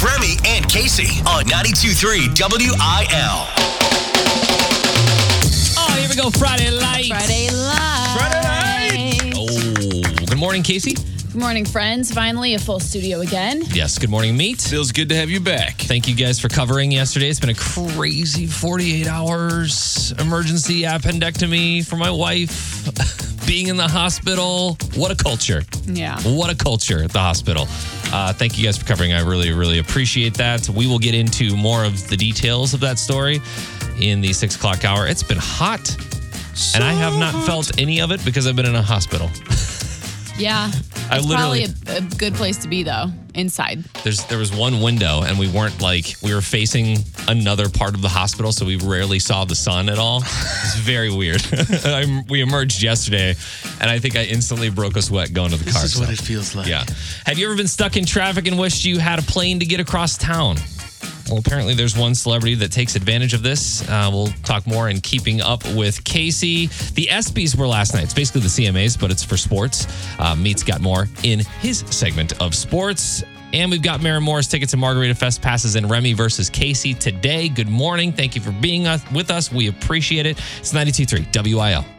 It's Remy and Casey on 92.3 WIL. Oh, here we go. Friday light. Friday live. Friday night. Oh, good morning, Casey. Good morning, friends. Finally, a full studio again. Yes, good morning, Meat. Feels good to have you back. Thank you guys for covering yesterday. It's been a crazy 48 hours emergency appendectomy for my wife. Being in the hospital. What a culture. Yeah. What a culture at the hospital. Uh, thank you guys for covering. I really, really appreciate that. We will get into more of the details of that story in the six o'clock hour. It's been hot, and I have not felt any of it because I've been in a hospital. Yeah. I It's literally- probably a, a good place to be, though, inside. There's there was one window, and we weren't like we were facing another part of the hospital, so we rarely saw the sun at all. It's very weird. I, we emerged yesterday, and I think I instantly broke a sweat going to the car. This is what it feels like. Yeah. Have you ever been stuck in traffic and wished you had a plane to get across town? Well, apparently there's one celebrity that takes advantage of this. Uh, we'll talk more in keeping up with Casey. The ESPYs were last night. It's basically the CMAs, but it's for sports. Uh, Meets got more in his segment of sports. And we've got Maren Morris tickets to Margarita Fest passes in Remy versus Casey today. Good morning. Thank you for being with us. We appreciate it. It's 92.3 WIL.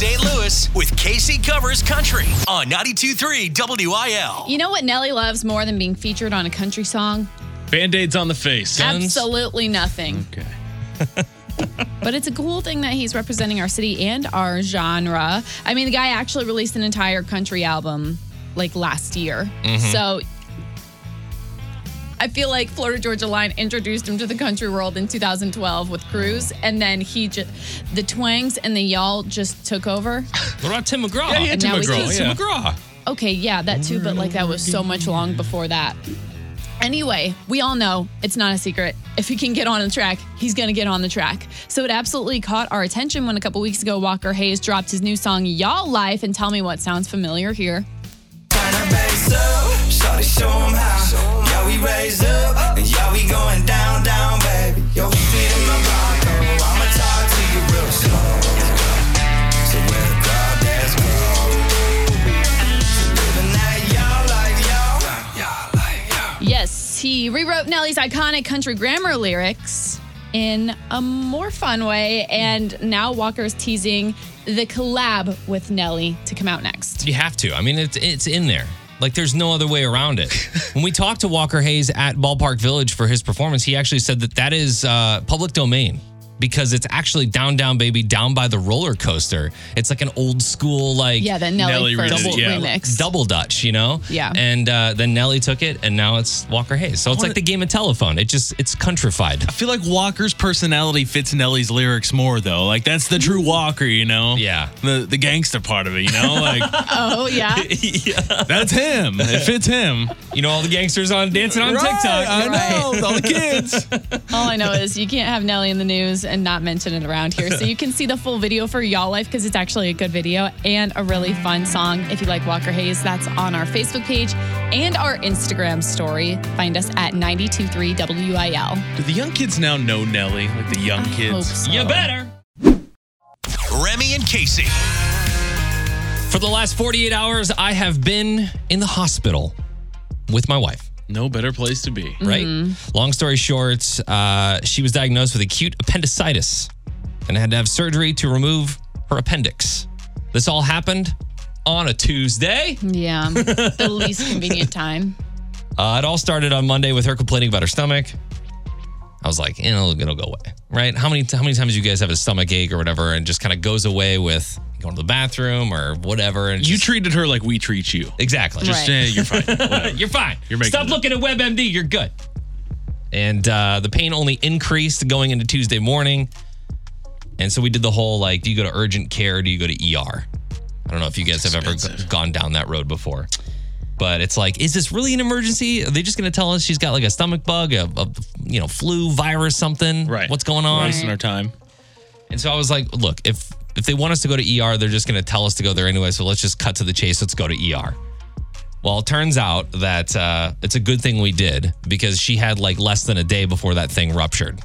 Bringing Nashville to St. Louis with Casey Covers Country on 92.3 WIL. You know what Nelly loves more than being featured on a country song? Band aids on the face. Guns? Absolutely nothing. Okay. But it's a cool thing that he's representing our city and our genre. I mean, the guy actually released an entire country album like last year. Mm-hmm. So I feel like Florida Georgia Line introduced him to the country world in 2012 with Cruise, and then he just the twangs and the y'all just took over. What about Tim McGraw? Yeah, yeah, And Tim now we McGraw. can- Tim McGraw. Okay, yeah, that too, but like that was so much long before that. Anyway, we all know it's not a secret. If he can get on the track, he's going to get on the track. So it absolutely caught our attention when a couple weeks ago Walker Hayes dropped his new song Y'all Life and tell me what sounds familiar here. We raised up, and yeah, we going down, down, baby. Yo, feet in my Bronco, I'ma talk to you real slow. So where the crowd dance go. So living that y'all like y'all, y'all like y'all. Yes, he rewrote Nelly's iconic country grammar lyrics in a more fun way, and now Walker's teasing the collab with Nelly to come out next. You have to. I mean, it's it's in there. Like, there's no other way around it. when we talked to Walker Hayes at Ballpark Village for his performance, he actually said that that is uh, public domain because it's actually down, down, baby, down by the roller coaster. It's like an old school, like Yeah, that Nelly, Nelly first redid it, yeah. remix. double Dutch, you know? Yeah. And uh, then Nelly took it, and now it's Walker Hayes. So it's wanna- like the game of telephone. It just it's countrified. I feel like Walker's personality fits Nelly's lyrics more, though. Like that's the true Walker, you know. Yeah. The the gangster part of it, you know. Like Oh, yeah. that's him. It fits him. You know, all the gangsters on dancing on Right, TikTok. I know. All the kids. All I know is you can't have Nelly in the news and not mention it around here. So you can see the full video for Y'all Life because it's actually a good video and a really fun song. If you like Walker Hayes, that's on our Facebook page and our Instagram story. Find us at 923 WIL. Do the young kids now know Nelly? Like the young Hope kids. so. You better. Remy and Casey. For the last 48 hours, I have been in the hospital with my wife. No better place to be. right? Long story short, uh, she was diagnosed with acute appendicitis and had to have surgery to remove her appendix. This all happened on a Tuesday. Yeah, the least convenient time. Uh, it all started on Monday with her complaining about her stomach. I was like, you know, it'll go away, right? How many how many times you guys have a stomach ache or whatever, and just kind of goes away with going to the bathroom or whatever? And You just- treated her like we treat you. exactly. Just Right. eh, you're fine. You're fine. You're making Stop it. looking at WebMD. You're good. And uh, the pain only increased going into Tuesday morning. And so we did the whole like, do you go to urgent care? Or do you go to ER? I don't know if you guys have ever g- gone down that road before. But it's like, is this really an emergency? Are they just going to tell us she's got like a stomach bug, a, a you know, flu virus, something? right. What's going on? Wasting our time. And so I was like, look, if if they want us to go to ER, they're just going to tell us to go there anyway. So let's just cut to the chase. Let's go to ER. Well, it turns out that uh, it's a good thing we did because she had like less than a day before that thing ruptured.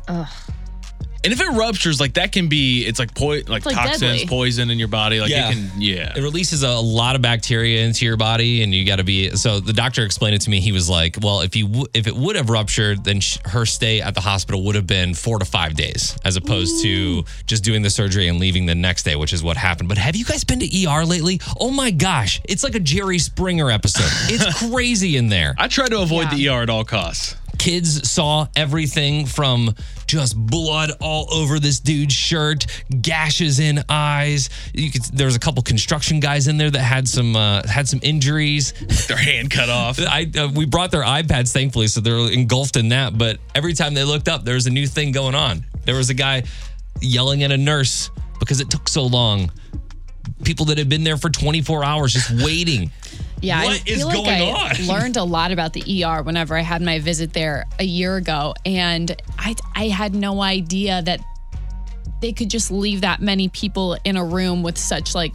And if it ruptures, like that can be, it's like po- like, like toxins, deadly. poison in your body. Like Yeah. it can, yeah. It releases a lot of bacteria into your body, and you got to be. So the doctor explained it to me. He was like, "Well, if you w- if it would have ruptured, then sh- her stay at the hospital would have been four to five days, as opposed to just doing the surgery and leaving the next day, which is what happened." But have you guys been to ER lately? Oh my gosh, it's like a Jerry Springer episode. It's crazy in there. I try to avoid Yeah. the ER at all costs. Kids saw everything from just blood all over this dude's shirt, gashes in eyes. You could, there was a couple construction guys in there that had some uh, had some injuries. Their hand cut off. I uh, we brought their iPads, thankfully, so they're engulfed in that. But every time they looked up, there was a new thing going on. There was a guy yelling at a nurse because it took so long. People that have been there for 24 hours just waiting. Yeah, I What is feel like going I on? learned a lot about the ER whenever I had my visit there a year ago, and I I had no idea that they could just leave that many people in a room with such like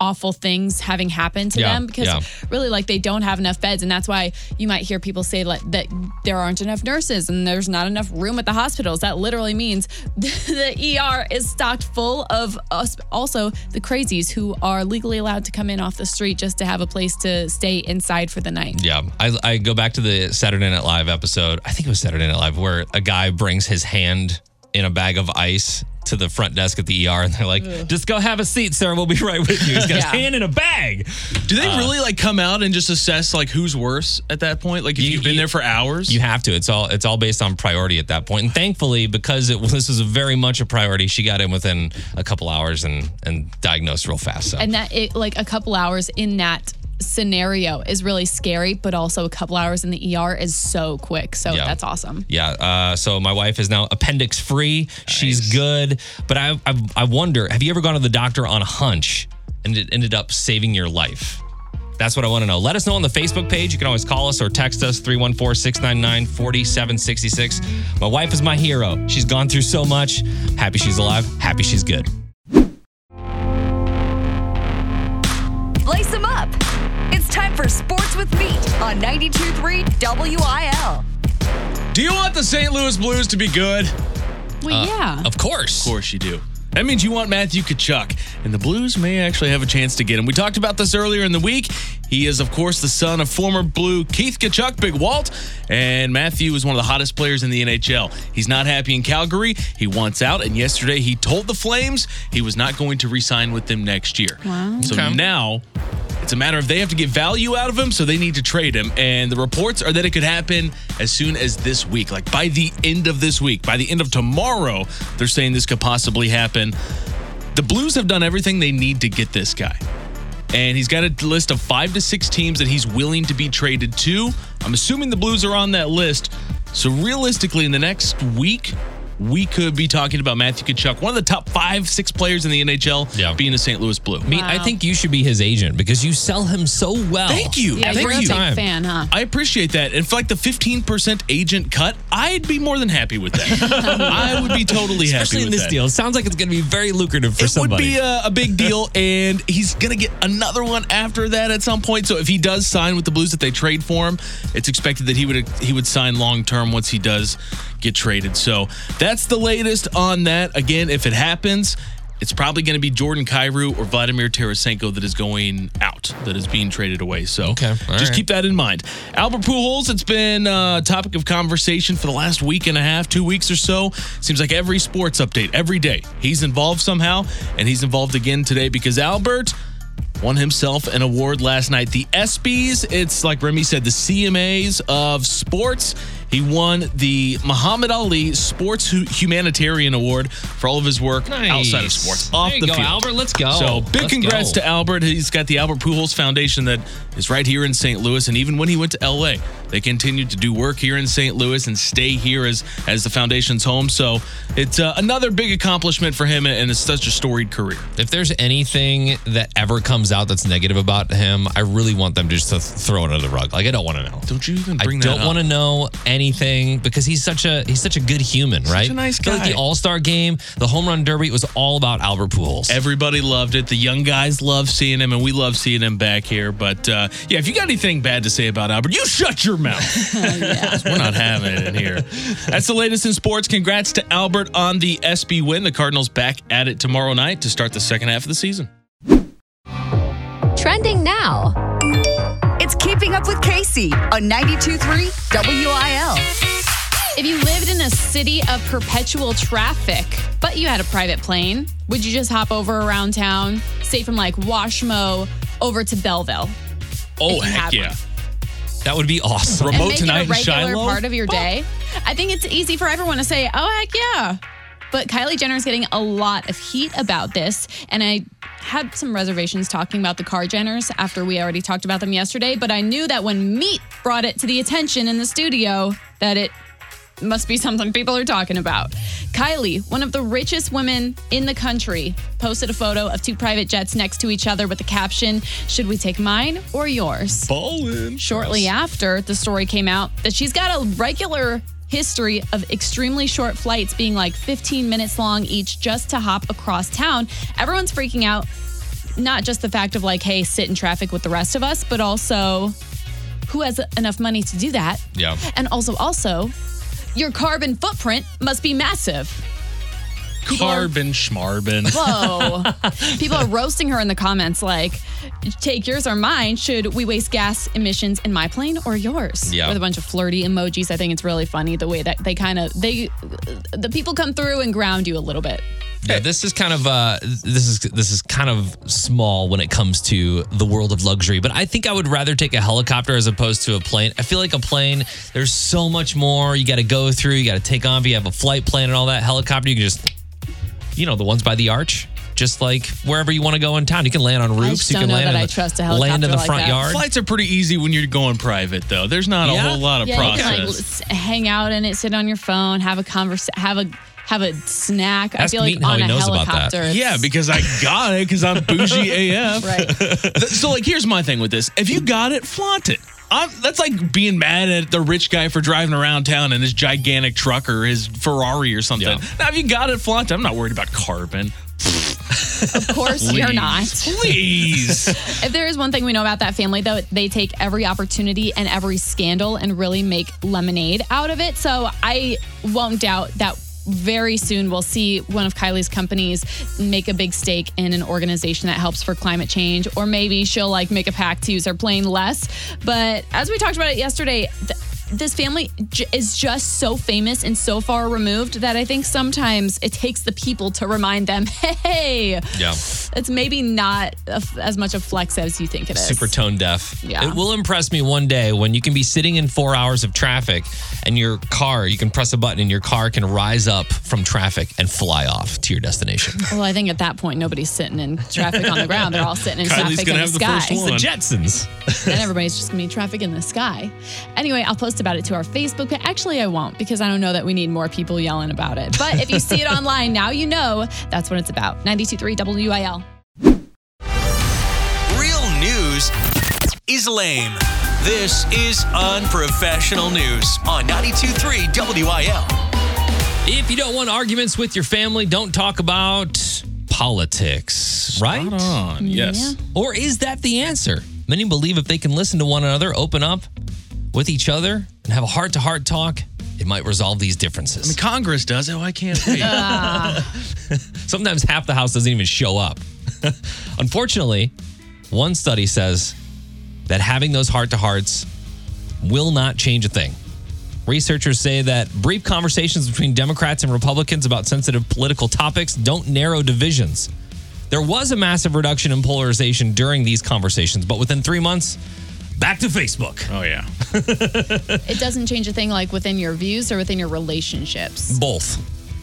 awful things having happened to Yeah, them because yeah. really like they don't have enough beds and that's why you might hear people say like that there aren't enough nurses and there's not enough room at the hospitals that literally means the ER is stocked full of us also the crazies who are legally allowed to come in off the street just to have a place to stay inside for the night Yeah, I, I go back to the Saturday Night Live episode. I think it was Saturday Night Live where a guy brings his hand in a bag of ice to the front desk at the ER, and they're like, "Just go have a seat, sir. We'll be right with you." He's got his hand in a bag. Do they really like come out and just assess like who's worse at that point? Like if You- you, have been you- there for hours? You have to. It's all it's all based on priority at that point. And thankfully, because it this was a very much a priority, she got in within a couple hours and and diagnosed real fast. So and that it like a couple hours in that scenario is really scary but also a couple hours in the ER is so quick so Yeah. that's awesome Yeah. Uh, so my wife is now appendix free. She's good. But I, I I wonder, have you ever gone to the doctor on a hunch and it ended up saving your life? That's what I want to know. Let us know on the Facebook page. You can always call us or text us 314 699 4766. My wife is my hero. She's gone through so much. Happy she's alive. Happy she's good. On 92.3 WIL. Do you want the St. Louis Blues to be good? well uh, yeah Of course. Of course you do. That means you want Matthew Tkachuk, and the Blues may actually have a chance to get him. We talked about this earlier in the week. He is, of course, the son of former Blue Keith Tkachuk, Big Walt, and Matthew is one of the hottest players in the NHL. He's not happy in Calgary. He wants out, and yesterday he told the Flames he was not going to re-sign with them next year. Wow. So Okay. now it's a matter of they have to get value out of him, so they need to trade him. And the reports are that it could happen as soon as this week, like by the end of this week, by the end of tomorrow. They're saying this could possibly happen. The Blues have done everything they need to get this guy. And he's got a list of five to six teams that he's willing to be traded to. I'm assuming the Blues are on that list. So realistically, in the next week, we could be talking about Matthew Tkachuk, one of the top five, six players in the NHL, Yeah. being a St. Louis Blue. I mean, I think you should be his agent because you sell him so well. Thank you. yeah Thank you're a you. big time. fan huh I appreciate that. And for like the 15% agent cut, I'd be more than happy with that. I would be totally happy Especially in with this that. deal. It sounds like it's going to be very lucrative for It somebody. It would be a, a big deal, and he's going to get another one after that at some point. So if he does sign with the Blues, if they trade for him, it's expected that he would he would sign long term once he does get traded. So that's the latest on that. Again, if it happens, it's probably going to be Jordan Kyrou or Vladimir Tarasenko that is going out, that is being traded away. So Okay, just right. keep that in mind. Albert Pujols, it's been a topic of conversation for the last week and a half, two weeks or so. Seems like every sports update, every day, he's involved somehow, and he's involved again today because Albert won himself an award last night. The ESPYs, it's like Remy said, the CMAs of sports. He won the Muhammad Ali Sports Humanitarian Award for all of his work outside of sports, off There you the go, field. Albert. Let's go. So big Let's congrats go. to Albert. He's got the Albert Pujols Foundation that is right here in St. Louis, and even when he went to LA, they continued to do work here in St. Louis and stay here as as the foundation's home. So it's uh, another big accomplishment for him, and it's such a storied career. If there's anything that ever comes out that's negative about him, I really want them just to throw it under the rug. Like I don't want to know. Don't you even I bring that don't want to know anything anything because he's such a he's such a good human, right? He's a nice I feel like guy. the All Star game, the home run derby it was all about Albert Pujols. Everybody loved it. The young guys love seeing him, and we love seeing him back here. But uh, yeah, if you got anything bad to say about Albert, you shut your mouth. 'Cause We're not having it in here. That's the latest in sports. Congrats to Albert on the ESPY win. The Cardinals back at it tomorrow night to start the second half of the season. Trending now. It's Keeping Up with Casey on 92.3 WIL. If you lived in a city of perpetual traffic, but you had a private plane, would you just hop over around town, say from like Washmo over to Belleville? Oh, heck yeah. one. that would be awesome. and Remote make tonight it in a regular Shiloh? part of your day. I think it's easy for everyone to say, "Oh heck yeah," but Kylie Jenner is getting a lot of heat about this, and I had some reservations talking about the Kar-Jenners after we already talked about them yesterday. But I knew that when Meat brought it to the attention in the studio, that it must be something people are talking about. Kylie, one of the richest women in the country, posted a photo of two private jets next to each other with the caption, Should we take mine or yours? Ballin'. Shortly after the story came out, that she's got a regular history of extremely short flights being like 15 minutes long each just to hop across town. Everyone's freaking out. Not just the fact of like, hey, sit in traffic with the rest of us, but also who has enough money to do that? Yeah. And also, also, your carbon footprint must be massive. People are- Carbon schmarbin. Whoa. People are roasting her in the comments like, take yours or mine. Should we waste gas emissions in my plane or yours? Yeah. With a bunch of flirty emojis. I think it's really funny the way that they kind of, they, the people come through and ground you a little bit. Yeah, this is kind of uh, this is this is kind of small when it comes to the world of luxury, but I think I would rather take a helicopter as opposed to a plane. I feel like a plane, there's so much more you got to go through, you got to take on. If you have a flight plan and all that, helicopter, you can just, you know, the ones by the arch, just like wherever you want to go in town. You can land on roofs. you can land that in the, trust a land in the like front that. yard. Flights are pretty easy when you're going private, though. There's not a Yeah? whole lot of Yeah, you can like process. s- hang out in it, sit on your phone, have a convers, have a, have a snack. I Ask feel like Meat how on he a knows about that. helicopter. it's- yeah, because I got it because I'm bougie AF. Right. So, like, here's my thing with this: if you got it, flaunt it. I'm, that's like being mad at the rich guy for driving around town in his gigantic truck or his Ferrari or something. Yeah. Now, if you got it, flaunt. I'm not worried about carbon. Of course, you're not. Please. If there is one thing we know about that family, though, they take every opportunity and every scandal and really make lemonade out of it. So I won't doubt that very soon we'll see one of Kylie's companies make a big stake in an organization that helps for climate change, or maybe she'll like make a pact to use her plane less. But as we talked about it yesterday, th- this family j- is just so famous and so far removed that I think sometimes it takes the people to remind them, hey, yeah. it's maybe not a as much of a flex as you think it is. super tone deaf. Yeah. It will impress me one day when you can be sitting in four hours of traffic and your car, you can press a button and your car can rise up from traffic and fly off to your destination. Well, I think at that point nobody's sitting in traffic on the ground. They're all sitting in Kylie's traffic in the have the sky. first one. the Jetsons. and everybody's just gonna be traffic in the sky. Anyway, I'll post about it to our Facebook. page. Actually, I won't because I don't know that we need more people yelling about it. But if you see it online, now you know that's what it's about. 92.3 WIL. Real news is lame. This is unprofessional news on 92.3 WIL. If you don't want arguments with your family, don't talk about politics, right? Spot on. Yes. Or is that the answer? Many believe if they can listen to one another, open up with each other, and have a heart to heart talk, it might resolve these differences. Congress does it. Why can't we? Sometimes half the house doesn't even show up. Unfortunately, one study says that having those heart to hearts will not change a thing. Researchers say that brief conversations between Democrats and Republicans about sensitive political topics don't narrow divisions. There was a massive reduction in polarization during these conversations, but within three months, back to Facebook. oh yeah. It doesn't change a thing like within your views or within your relationships. Both.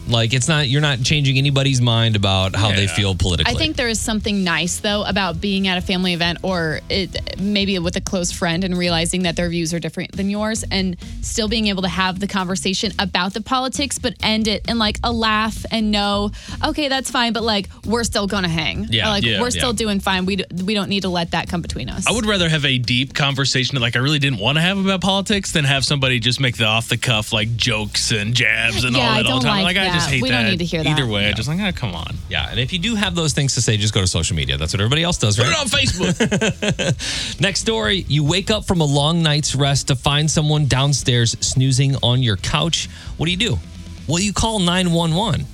Like it's not you're not changing anybody's mind about how they feel politically. I think there is something nice though about being at a family event or it, maybe with a close friend and realizing that their views are different than yours and still being able to have the conversation about the politics but end it in like a laugh and know okay that's fine but like we're still gonna hang Yeah, Or, like yeah, we're still yeah. doing fine we, d- we don't need to let that come between us I would rather have a deep conversation that like I really didn't want to have about politics than have somebody just make the off the cuff like jokes and jabs and Yeah, all I that all the time. like Like, I just hate We that. don't need to hear that. Either way, I just like, ah, come on. yeah, and if you do have those things to say, just go to social media. That's what everybody else does, Put right? it on Facebook. Next story, you wake up from a long night's rest to find someone downstairs snoozing on your couch. What do you do? Well, you call 911.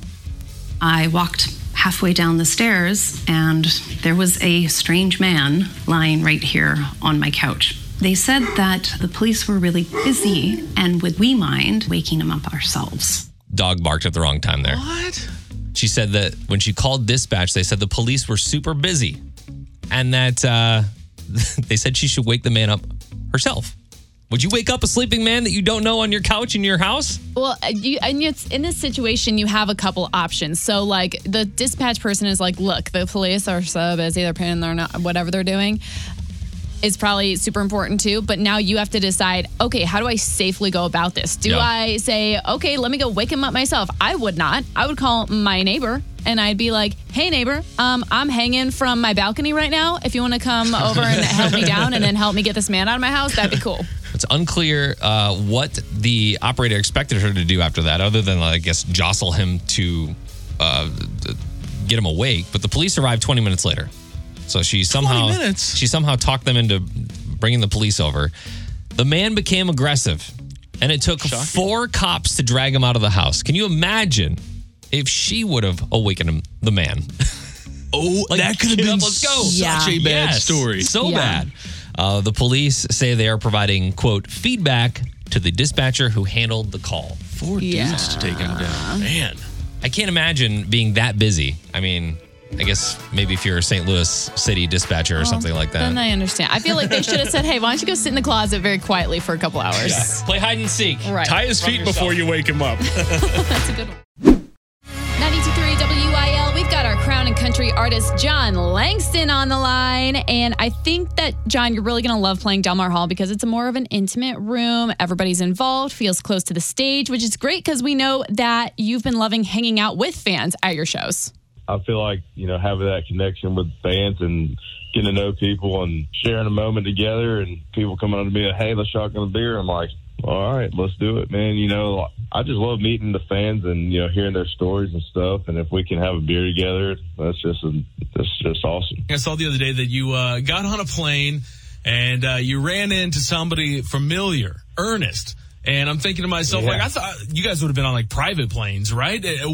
I walked halfway down the stairs and there was a strange man lying right here on my couch. They said that the police were really busy and would we mind waking him up ourselves? Dog barked at the wrong time there. what? She said that when she called dispatch, they said the police were super busy and that uh, they said she should wake the man up herself. Would you wake up a sleeping man that you don't know on your couch in your house? Well, uh, you, and it's in this situation, you have a couple options. So, like, the dispatch person is like, "Look, the police are so busy; they're paying their not whatever they're doing." Is probably super important too, but now you have to decide. Okay, how do I safely go about this? Do Yeah. I say, okay, let me go wake him up myself? I would not. I would call my neighbor and I'd be like, "Hey, neighbor, um, I'm hanging from my balcony right now. If you want to come over and help me down and then help me get this man out of my house, that'd be cool." It's unclear uh, what the operator expected her to do after that, other than, I guess, jostle him to uh, get him awake. But the police arrived 20 minutes later, so she somehow she somehow talked them into bringing the police over. The man became aggressive, and it took four cops to drag him out of the house. Can you imagine if she would have awakened him, the man? Oh, Like, that could have been up, let's go. such Yeah. a bad Yes, story. So Yeah. bad. Uh, the police say they are providing, quote, feedback to the dispatcher who handled the call. Four dudes to take him down. Man. I can't imagine being that busy. I mean, I guess maybe if you're a St. Louis City dispatcher or oh, something like that. Then I understand. I feel like they should have said, "Hey, why don't you go sit in the closet very quietly for a couple hours?" Yeah. Play hide and seek. Right. Tie his From feet yourself. before you wake him up. That's a good one. 92.3 WIL, we've got our crown and country artist Jon Langston on the line. And I think that, Jon, you're really going to love playing Delmar Hall because it's a more of an intimate room. Everybody's involved, feels close to the stage, which is great because we know that you've been loving hanging out with fans at your shows. I feel like you know having that connection with fans and getting to know people and sharing a moment together and people coming up to me like, hey let's shotgun a beer. I'm like all right let's do it man. You know I just love meeting the fans and you know hearing their stories and stuff. And if we can have a beer together that's just that's just awesome. I saw the other day that you uh, got on a plane and uh, you ran into somebody familiar, Ernest. And I'm thinking to myself, Yeah. like, I thought you guys would have been on like private planes, right? Uh,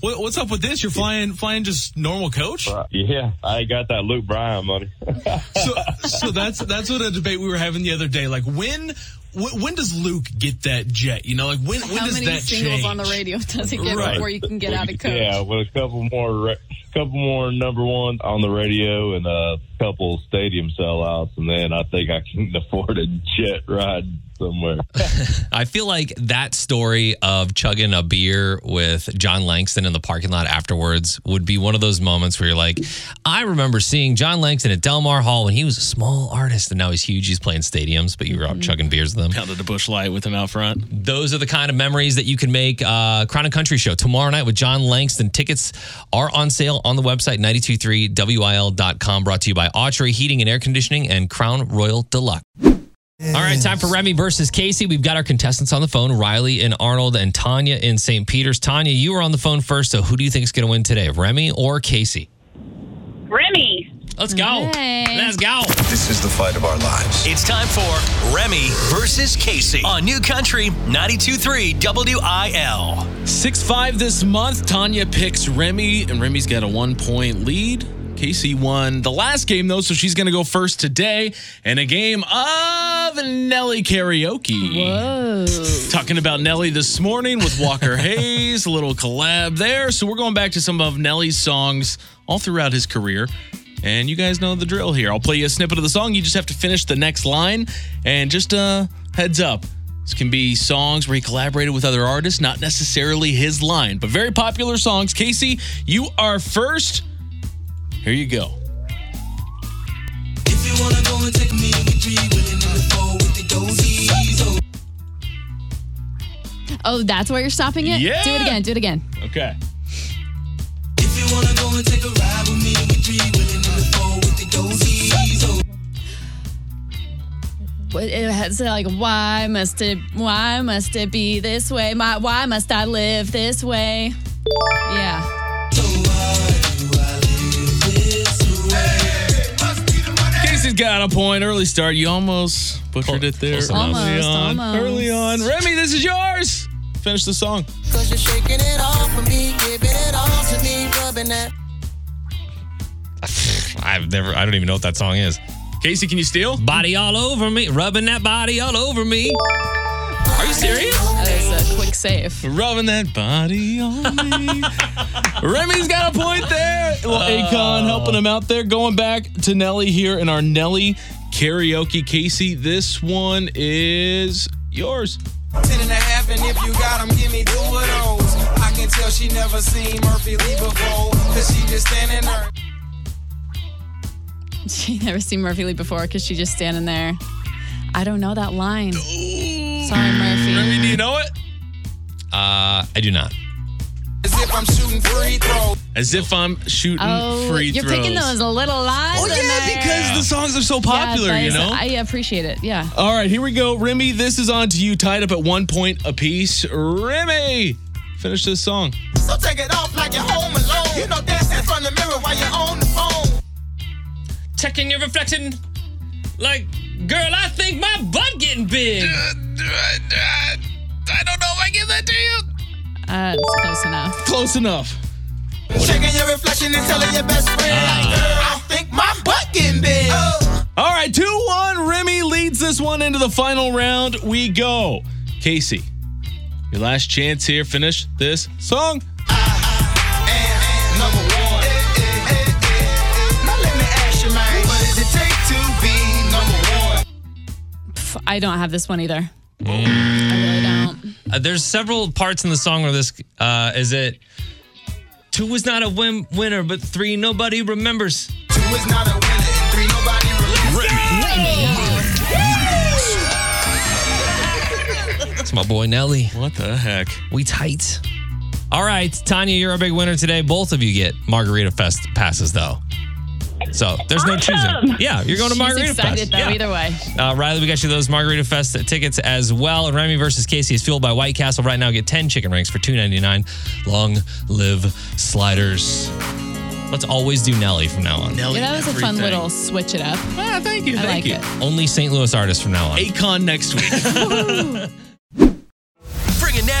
what- What's up with this? You're flying, flying just normal coach? Uh, yeah I got that Luke Bryan money So, so that's that's what a debate we were having the other day. Like, when when, when does Luke get that jet? You know, like when when How does many that singles change? on the radio does it get Right. before you can get out of coach? yeah with a couple more couple more number ones on the radio and a couple stadium sellouts and then I think I can afford a jet ride somewhere I feel like that story of chugging a beer with Jon Langston in the parking lot afterwards would be one of those moments where you're like, I remember seeing Jon Langston at Delmar Hall when he was a small artist and now he's huge. He's playing stadiums, but you were out chugging beers with him. Pounded a Busch Light with him out front. Those are the kind of memories that you can make. Uh, Crown and Country Show tomorrow night with Jon Langston. Tickets are on sale on the website 923wil.com. Brought to you by Autry Heating and Air Conditioning and Crown Royal Deluxe. All right, time for Remy versus Casey. We've got our contestants on the phone Riley and Arnold and Tanya in St. Peter's. Tanya, you were on the phone first, so who do you think is going to win today, Remy or Casey? Remy. Let's go. Hey. Let's go. This is the fight of our lives. It's time for Remy versus Casey on New Country 92.3 WIL. 6 5 this month. Tanya picks Remy, and Remy's got a one point lead. Casey won the last game, though, so she's going to go first today in a game of Nelly karaoke. Whoa. Talking about Nelly this morning with Walker Hayes, a little collab there. So we're going back to some of Nelly's songs all throughout his career. And you guys know the drill here. I'll play you a snippet of the song. You just have to finish the next line. And just uh heads up. This can be songs where he collaborated with other artists, not necessarily his line, but very popular songs. Casey, you are first. Here you go. If you wanna go and take me with three willing in the four with the dozies. Oh, Oh, that's where you're stopping it? Yeah. Do it again. Do it again. Okay. if you wanna go and take a ride with me with three willing in the four with the dozies. But it has like, why must it? Why must it be this way? My, why must I live this way? Yeah. Got a point. Early start. You almost butchered it there. Close enough. early on. almost. Early on. Remy, this is yours. Finish the song. Cause you're shaking it off for me, giving it all to me, rubbing that. I've never, I don't even know what that song is. Casey, can you steal? Body all over me, rubbing that body all over me. Are you serious? That is a quick save. Rubbing that body on me. Remy's got a point there. Well, Akon helping him out there. Going back to Nelly here in our Nelly karaoke. Casey, this one is yours. Ten and a half, and if you got 'em, give me two of those. I can tell she never seen Murphy Lee before, cause she just standing there. She never seen Murphy Lee before because she's just standing there. I don't know that line. Sorry, Murphy. Remy, do you know it? Uh, I do not. As if I'm shooting free throws. As if I'm shooting Oh, free you're throws. picking those a little lines. Oh, yeah, because the songs are so popular, Yeah, you know? I appreciate it. Yeah. All right, here we go. Remy, this is on to you. Tied up at one point apiece. Remy, finish this song. So take it off like you're home alone. You know, dance in front of the mirror while you're on the phone. Checking your reflection. Like, girl, I think my butt getting big. I don't know if I give that to you. Uh, it's close enough. Close enough. Checking your reflection and telling your best friend, like, girl, I think my butt getting big. Oh. All right, 2 1. Remy leads this one into the final round. We go. Casey, your last chance here. Finish this song. And number one. Now let me ask you, man, what does it take to be number one? Pff, I don't have this one either. I really don't. Uh, there's several parts in the song where this uh, is it. Two is not a win- winner, but three nobody remembers. Two is not a winner, and three nobody remembers. It's my boy Nelly. What the heck? We tight. All right, Tanya, you're a big winner today. Both of you get Margarita Fest passes, though. So there's no choosing. Yeah, you're going to She's Margarita excited Fest. though. Yeah. Either way. Uh, Riley, we got you those Margarita Fest tickets as well. And Remy versus Casey is fueled by White Castle. Right now, get 10 chicken rings for $2.99. Long live sliders. Let's always do Nelly from now on. Nelly, Yeah, that was a fun little switch it up. Ah, thank you. I thank like you. it. Only St. Louis artists from now on. Akon next week.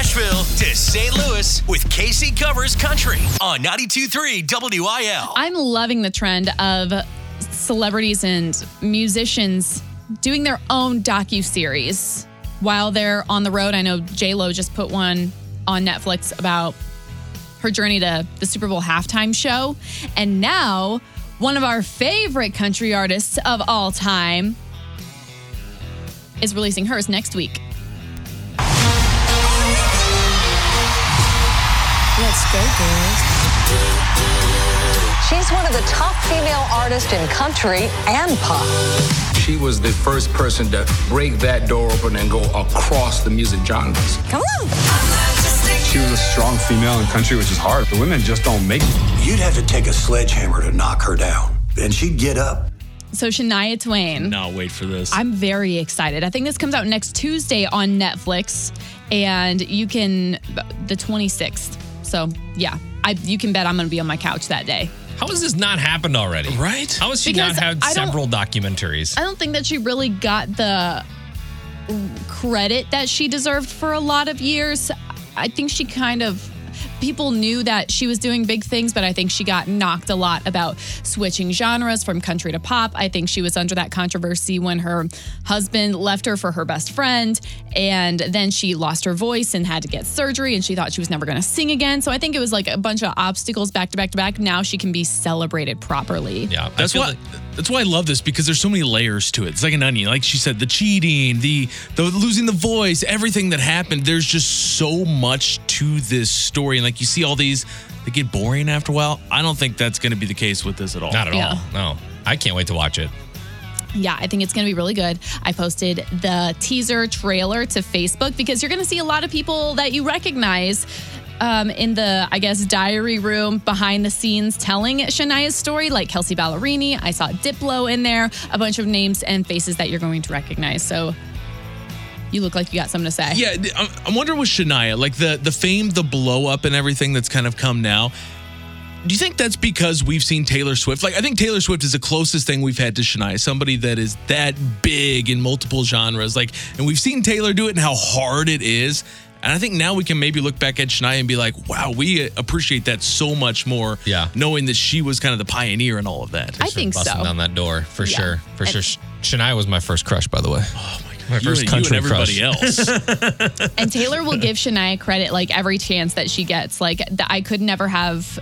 Nashville to St. Louis with Casey Covers Country on 92.3 WIL. I'm loving the trend of celebrities and musicians doing their own docu series while they're on the road. I know J Lo just put one on Netflix about her journey to the Super Bowl halftime show, and now one of our favorite country artists of all time is releasing hers next week. Go, girls. She's one of the top female artists in country and pop. She was the first person to break that door open and go across the music genres. Come on. She was a strong female in country, which is hard. The women just don't make it. You'd have to take a sledgehammer to knock her down. And she'd get up. So Shania Twain. now wait for this. I'm very excited. I think this comes out next Tuesday on Netflix, and you can the 26th. So yeah, I you can bet I'm going to be on my couch that day. How has this not happened already? Right? How has she Because not had I don't- several documentaries? I don't think that she really got the credit that she deserved for a lot of years. I think she kind of people knew that she was doing big things, but I think she got knocked a lot about switching genres from country to pop. I think she was under that controversy when her husband left her for her best friend, and then she lost her voice and had to get surgery, and she thought she was never going to sing again. So I think it was like a bunch of obstacles back to back to back. Now she can be celebrated properly. Yeah, I That's feel why. like- That's why I love this because there's so many layers to it. It's like an onion. Like she said, the cheating, the the losing the voice, everything that happened. There's just so much to this story, and like you see all these, they get boring after a while. I don't think that's going to be the case with this at all. Not at Yeah. all. No. I can't wait to watch it. Yeah, I think it's going to be really good. I posted the teaser trailer to Facebook because you're going to see a lot of people that you recognize um, in the, I guess, diary room behind the scenes telling Shania's story, like Kelsea Ballerini. I saw Diplo in there, a bunch of names and faces that you're going to recognize. So you look like you got something to say. Yeah, I I wonder with Shania, like the the fame, the blow up, and everything that's kind of come now. Do you think that's because we've seen Taylor Swift? Like, I think Taylor Swift is the closest thing we've had to Shania, somebody that is that big in multiple genres. Like, and we've seen Taylor do it and how hard it is. And I think now we can maybe look back at Shania and be like, wow, we appreciate that so much more. Yeah. Knowing that she was kind of the pioneer in all of that. I think Busting so. down that door for Yeah. sure. For And- sure. Shania was my first crush, by the way. Oh my God. My You first and, you and everybody crush. else. And Taylor will give Shania credit like every chance that she gets. Like th- I could never have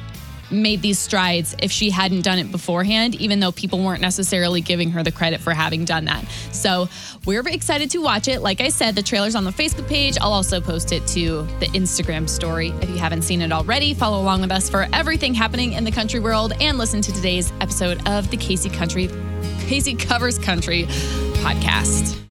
made these strides if she hadn't done it beforehand, even though people weren't necessarily giving her the credit for having done that. So we're excited to watch it. Like I said, the trailer's on the Facebook page. I'll also post it to the Instagram story. If you haven't seen it already, follow along with us for everything happening in the country world and listen to today's episode of the Casey Country Casey Covers Country podcast.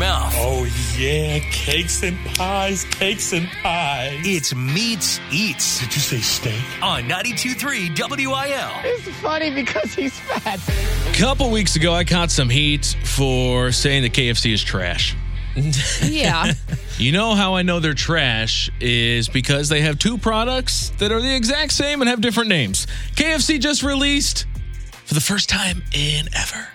Mouth. Oh, yeah, cakes and pies, cakes and pies. It's Meat's Eats Did you say steak? on 92.3 WIL. It's funny because he's fat. A couple weeks ago, I caught some heat for saying that KFC is trash. Yeah. You know how I know they're trash is because they have two products that are the exact same and have different names. KFC just released, for the first time in ever,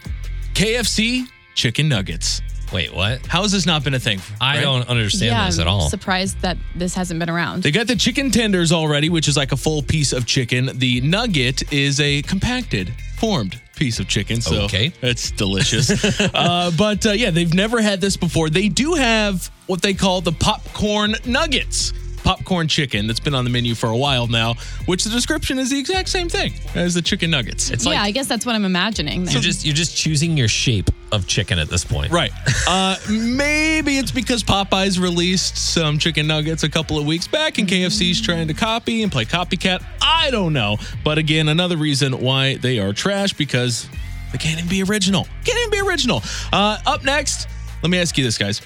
KFC chicken nuggets. Wait, what? How has this not been a thing? I right? don't understand yeah, this at all. I'm surprised that this hasn't been around. They got the chicken tenders already, which is like a full piece of chicken. The nugget is a compacted, formed piece of chicken. So Okay. it's delicious. uh, but uh, yeah, they've never had this before. They do have what they call the popcorn nuggets. Popcorn chicken that's been on the menu for a while now, which the description is the exact same thing as the chicken nuggets. It's yeah, like I guess that's what I'm imagining. you're just you're just choosing your shape of chicken at this point. Right. Uh, maybe it's because Popeyes released some chicken nuggets a couple of weeks back and KFC's trying to copy and play copycat. I don't know. But again, another reason why they are trash because they can't even be original. Can't even be original. Uh, up next, let me ask you this, guys.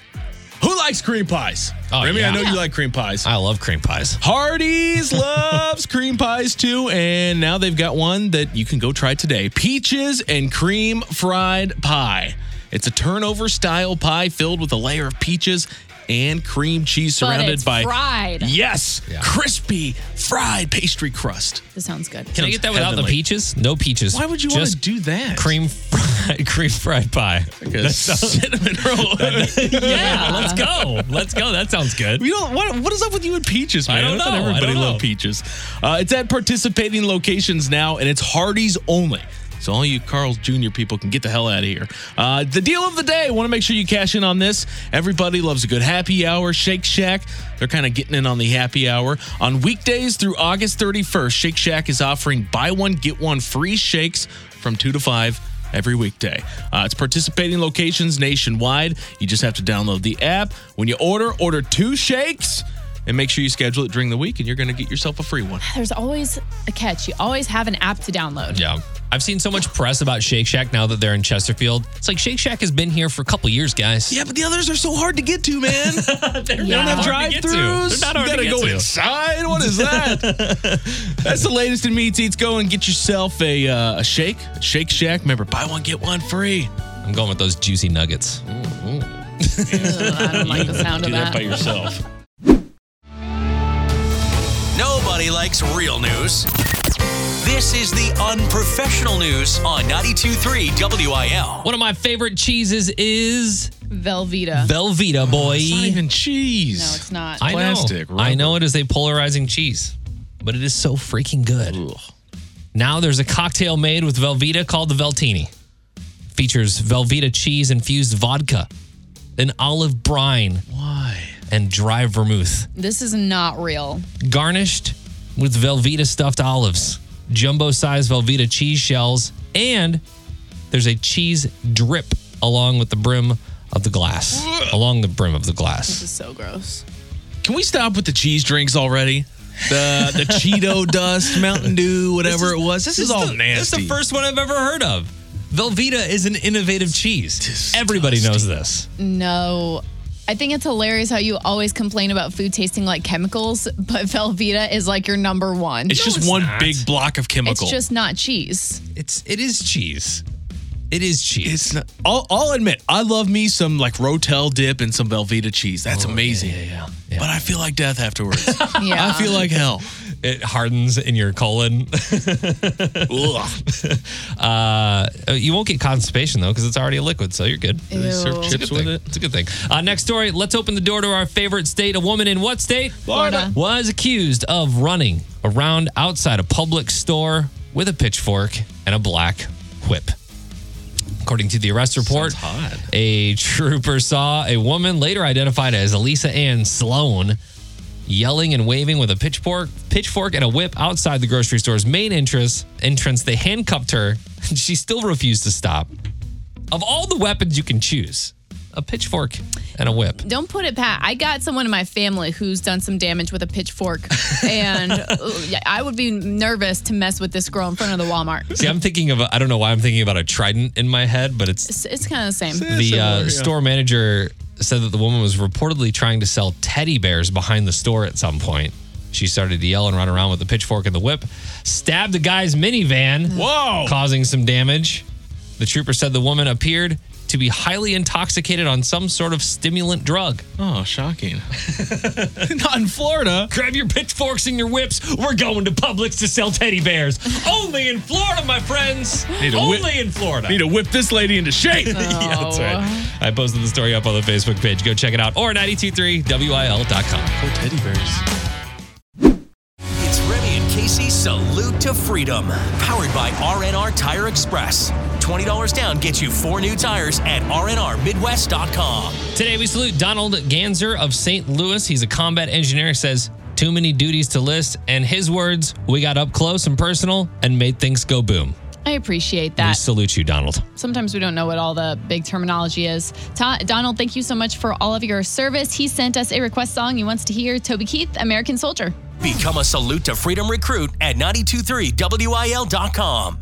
Who likes cream pies? Oh, Remy, I know you like cream pies. I love cream pies. Hardee's loves cream pies too, and now they've got one that you can go try today peaches and cream fried pie. It's a turnover style pie filled with a layer of peaches and cream cheese But surrounded it's by fried. yes, Yeah. crispy fried pastry crust. This sounds good. Can I get that without the peaches? No peaches. Why would you want to Just do that? cream fried cream fried pie? Like a cinnamon roll. Yeah, let's go. Let's go. That sounds good. You know what? What is up with you and peaches, man? I don't thought know. I Everybody don't love know. peaches. Uh, it's at participating locations now, and it's Hardee's only. So all you Carl's Jr. people can get the hell out of here. Uh, the deal of the day. Want to make sure you cash in on this. Everybody loves a good happy hour. Shake Shack. They're kind of getting in on the happy hour on weekdays through August 31st. Shake Shack is offering buy one get one free shakes from two to five every weekday. Uh, it's participating locations nationwide. You just have to download the app. When you order, order two shakes and make sure you schedule it during the week, and you're going to get yourself a free one. There's always a catch. You always have an app to download. Yeah. I've seen so much press about Shake Shack now that they're in Chesterfield. It's like Shake Shack has been here for a couple years, guys. Yeah, but the others are so hard to get to, man. They're You don't have hard to drive get to. throughs. They're not hard you to gotta get go to. inside. What is that? That's the latest in meats eats. Go and get yourself a uh, a shake, a Shake Shack. Remember, buy one get one free. I'm going with those juicy nuggets. Ugh, I don't like the sound of that Do that. by yourself. Nobody likes real news. This is the unprofessional news on 92.3 WIL. One of my favorite cheeses is Velveeta. Velveeta, boy. It's not even cheese. no, it's not. I know. plastic, I know it is a polarizing cheese, but it is so freaking good. Now there's a cocktail made with Velveeta called the Veltini. Features Velveeta cheese infused vodka, an olive brine, Why? and dry vermouth, This is not real. garnished with Velveeta stuffed olives. Jumbo size Velveeta cheese shells, and there's a cheese drip along with the brim of the glass. along the brim of the glass. This is so gross. Can we stop with the cheese drinks already? The the Cheeto dust, Mountain Dew, whatever it was. This, is all the, nasty. This is the first one I've ever heard of. Velveeta is an innovative cheese. Everybody knows this. No. I think it's hilarious how you always complain about food tasting like chemicals, but Velveeta is like your number one. It's just one big block of chemical. It's just not cheese. It's it is cheese. It is cheese. It's not. I'll, I'll admit, I love me some like Rotel dip and some Velveeta cheese. That's oh, amazing. Oh, yeah, yeah, But I feel like death afterwards. Yeah. I feel like hell. It hardens in your colon. uh, you won't get constipation though because it's already a liquid, so you're good. They serve Ew. It's a chips good with thing. it. It's a good thing. Uh, next story. Let's open the door to our favorite state. A woman in what state? Florida. Was accused of running around outside a public store with a pitchfork and a black whip. According to the arrest report, a trooper saw a woman later identified as Elisa Ann Sloan yelling and waving with a pitchfork, pitchfork and a whip outside the grocery store's main entrance. Entrance. They handcuffed her, and she still refused to stop. Of all the weapons you can choose, a pitchfork and a whip. Don't put it pat. I got someone in my family who's done some damage with a pitchfork, and I would be nervous to mess with this girl in front of the Walmart. See, I'm thinking of. A, I don't know why I'm thinking about a trident in my head, but it's It's, it's kind of the same. the uh, store manager said that the woman was reportedly trying to sell teddy bears behind the store at some point. She started to yell and run around with the pitchfork and the whip, stabbed the guy's minivan, Whoa. causing some damage. The trooper said the woman appeared to be highly intoxicated on some sort of stimulant drug. Oh, shocking. Not in Florida. Grab your pitchforks and your whips. We're going to Publix to sell teddy bears. Only in Florida, my friends. Need Only whip- in Florida. Need to whip this lady into shape. yeah, that's right. Oh. I posted the story up on the Facebook page. Go check it out or 923wil.com. Poor teddy bears. It's Casey Salute to Freedom. Powered by RNR Tire Express. $20 down gets you four new tires at rnrmidwest.com. Today we salute Donald Ganzer of St. Louis. He's a combat engineer. Says too many duties to list, and his words: "We got up close and personal and made things go boom." I appreciate that. We salute you, Donald. Sometimes we don't know what all the big terminology is. Ta- Donald, thank you so much for all of your service. He sent us a request song he wants to hear Toby Keith, American Soldier. Become a Salute to Freedom recruit at 923wil.com.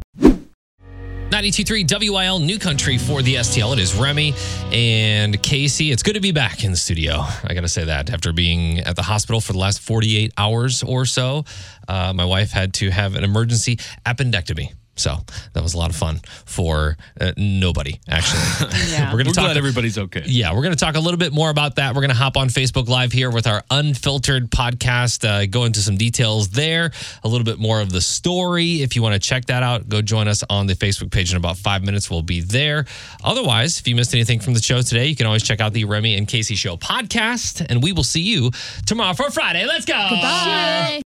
92.3 WIL New Country for the STL. It is Remy and Casey. It's good to be back in the studio. I got to say that after being at the hospital for the last 48 hours or so, uh, my wife had to have an emergency appendectomy. So that was a lot of fun for uh, nobody, actually. Yeah. We're going We're to talk. glad everybody's okay. Yeah, we're going to talk a little bit more about that. We're going to hop on Facebook Live here with our unfiltered podcast, uh, go into some details there, a little bit more of the story. If you want to check that out, go join us on the Facebook page in about five minutes. We'll be there. Otherwise, if you missed anything from the show today, you can always check out the Remy and Casey Show podcast, and we will see you tomorrow for Friday. Let's go. Bye.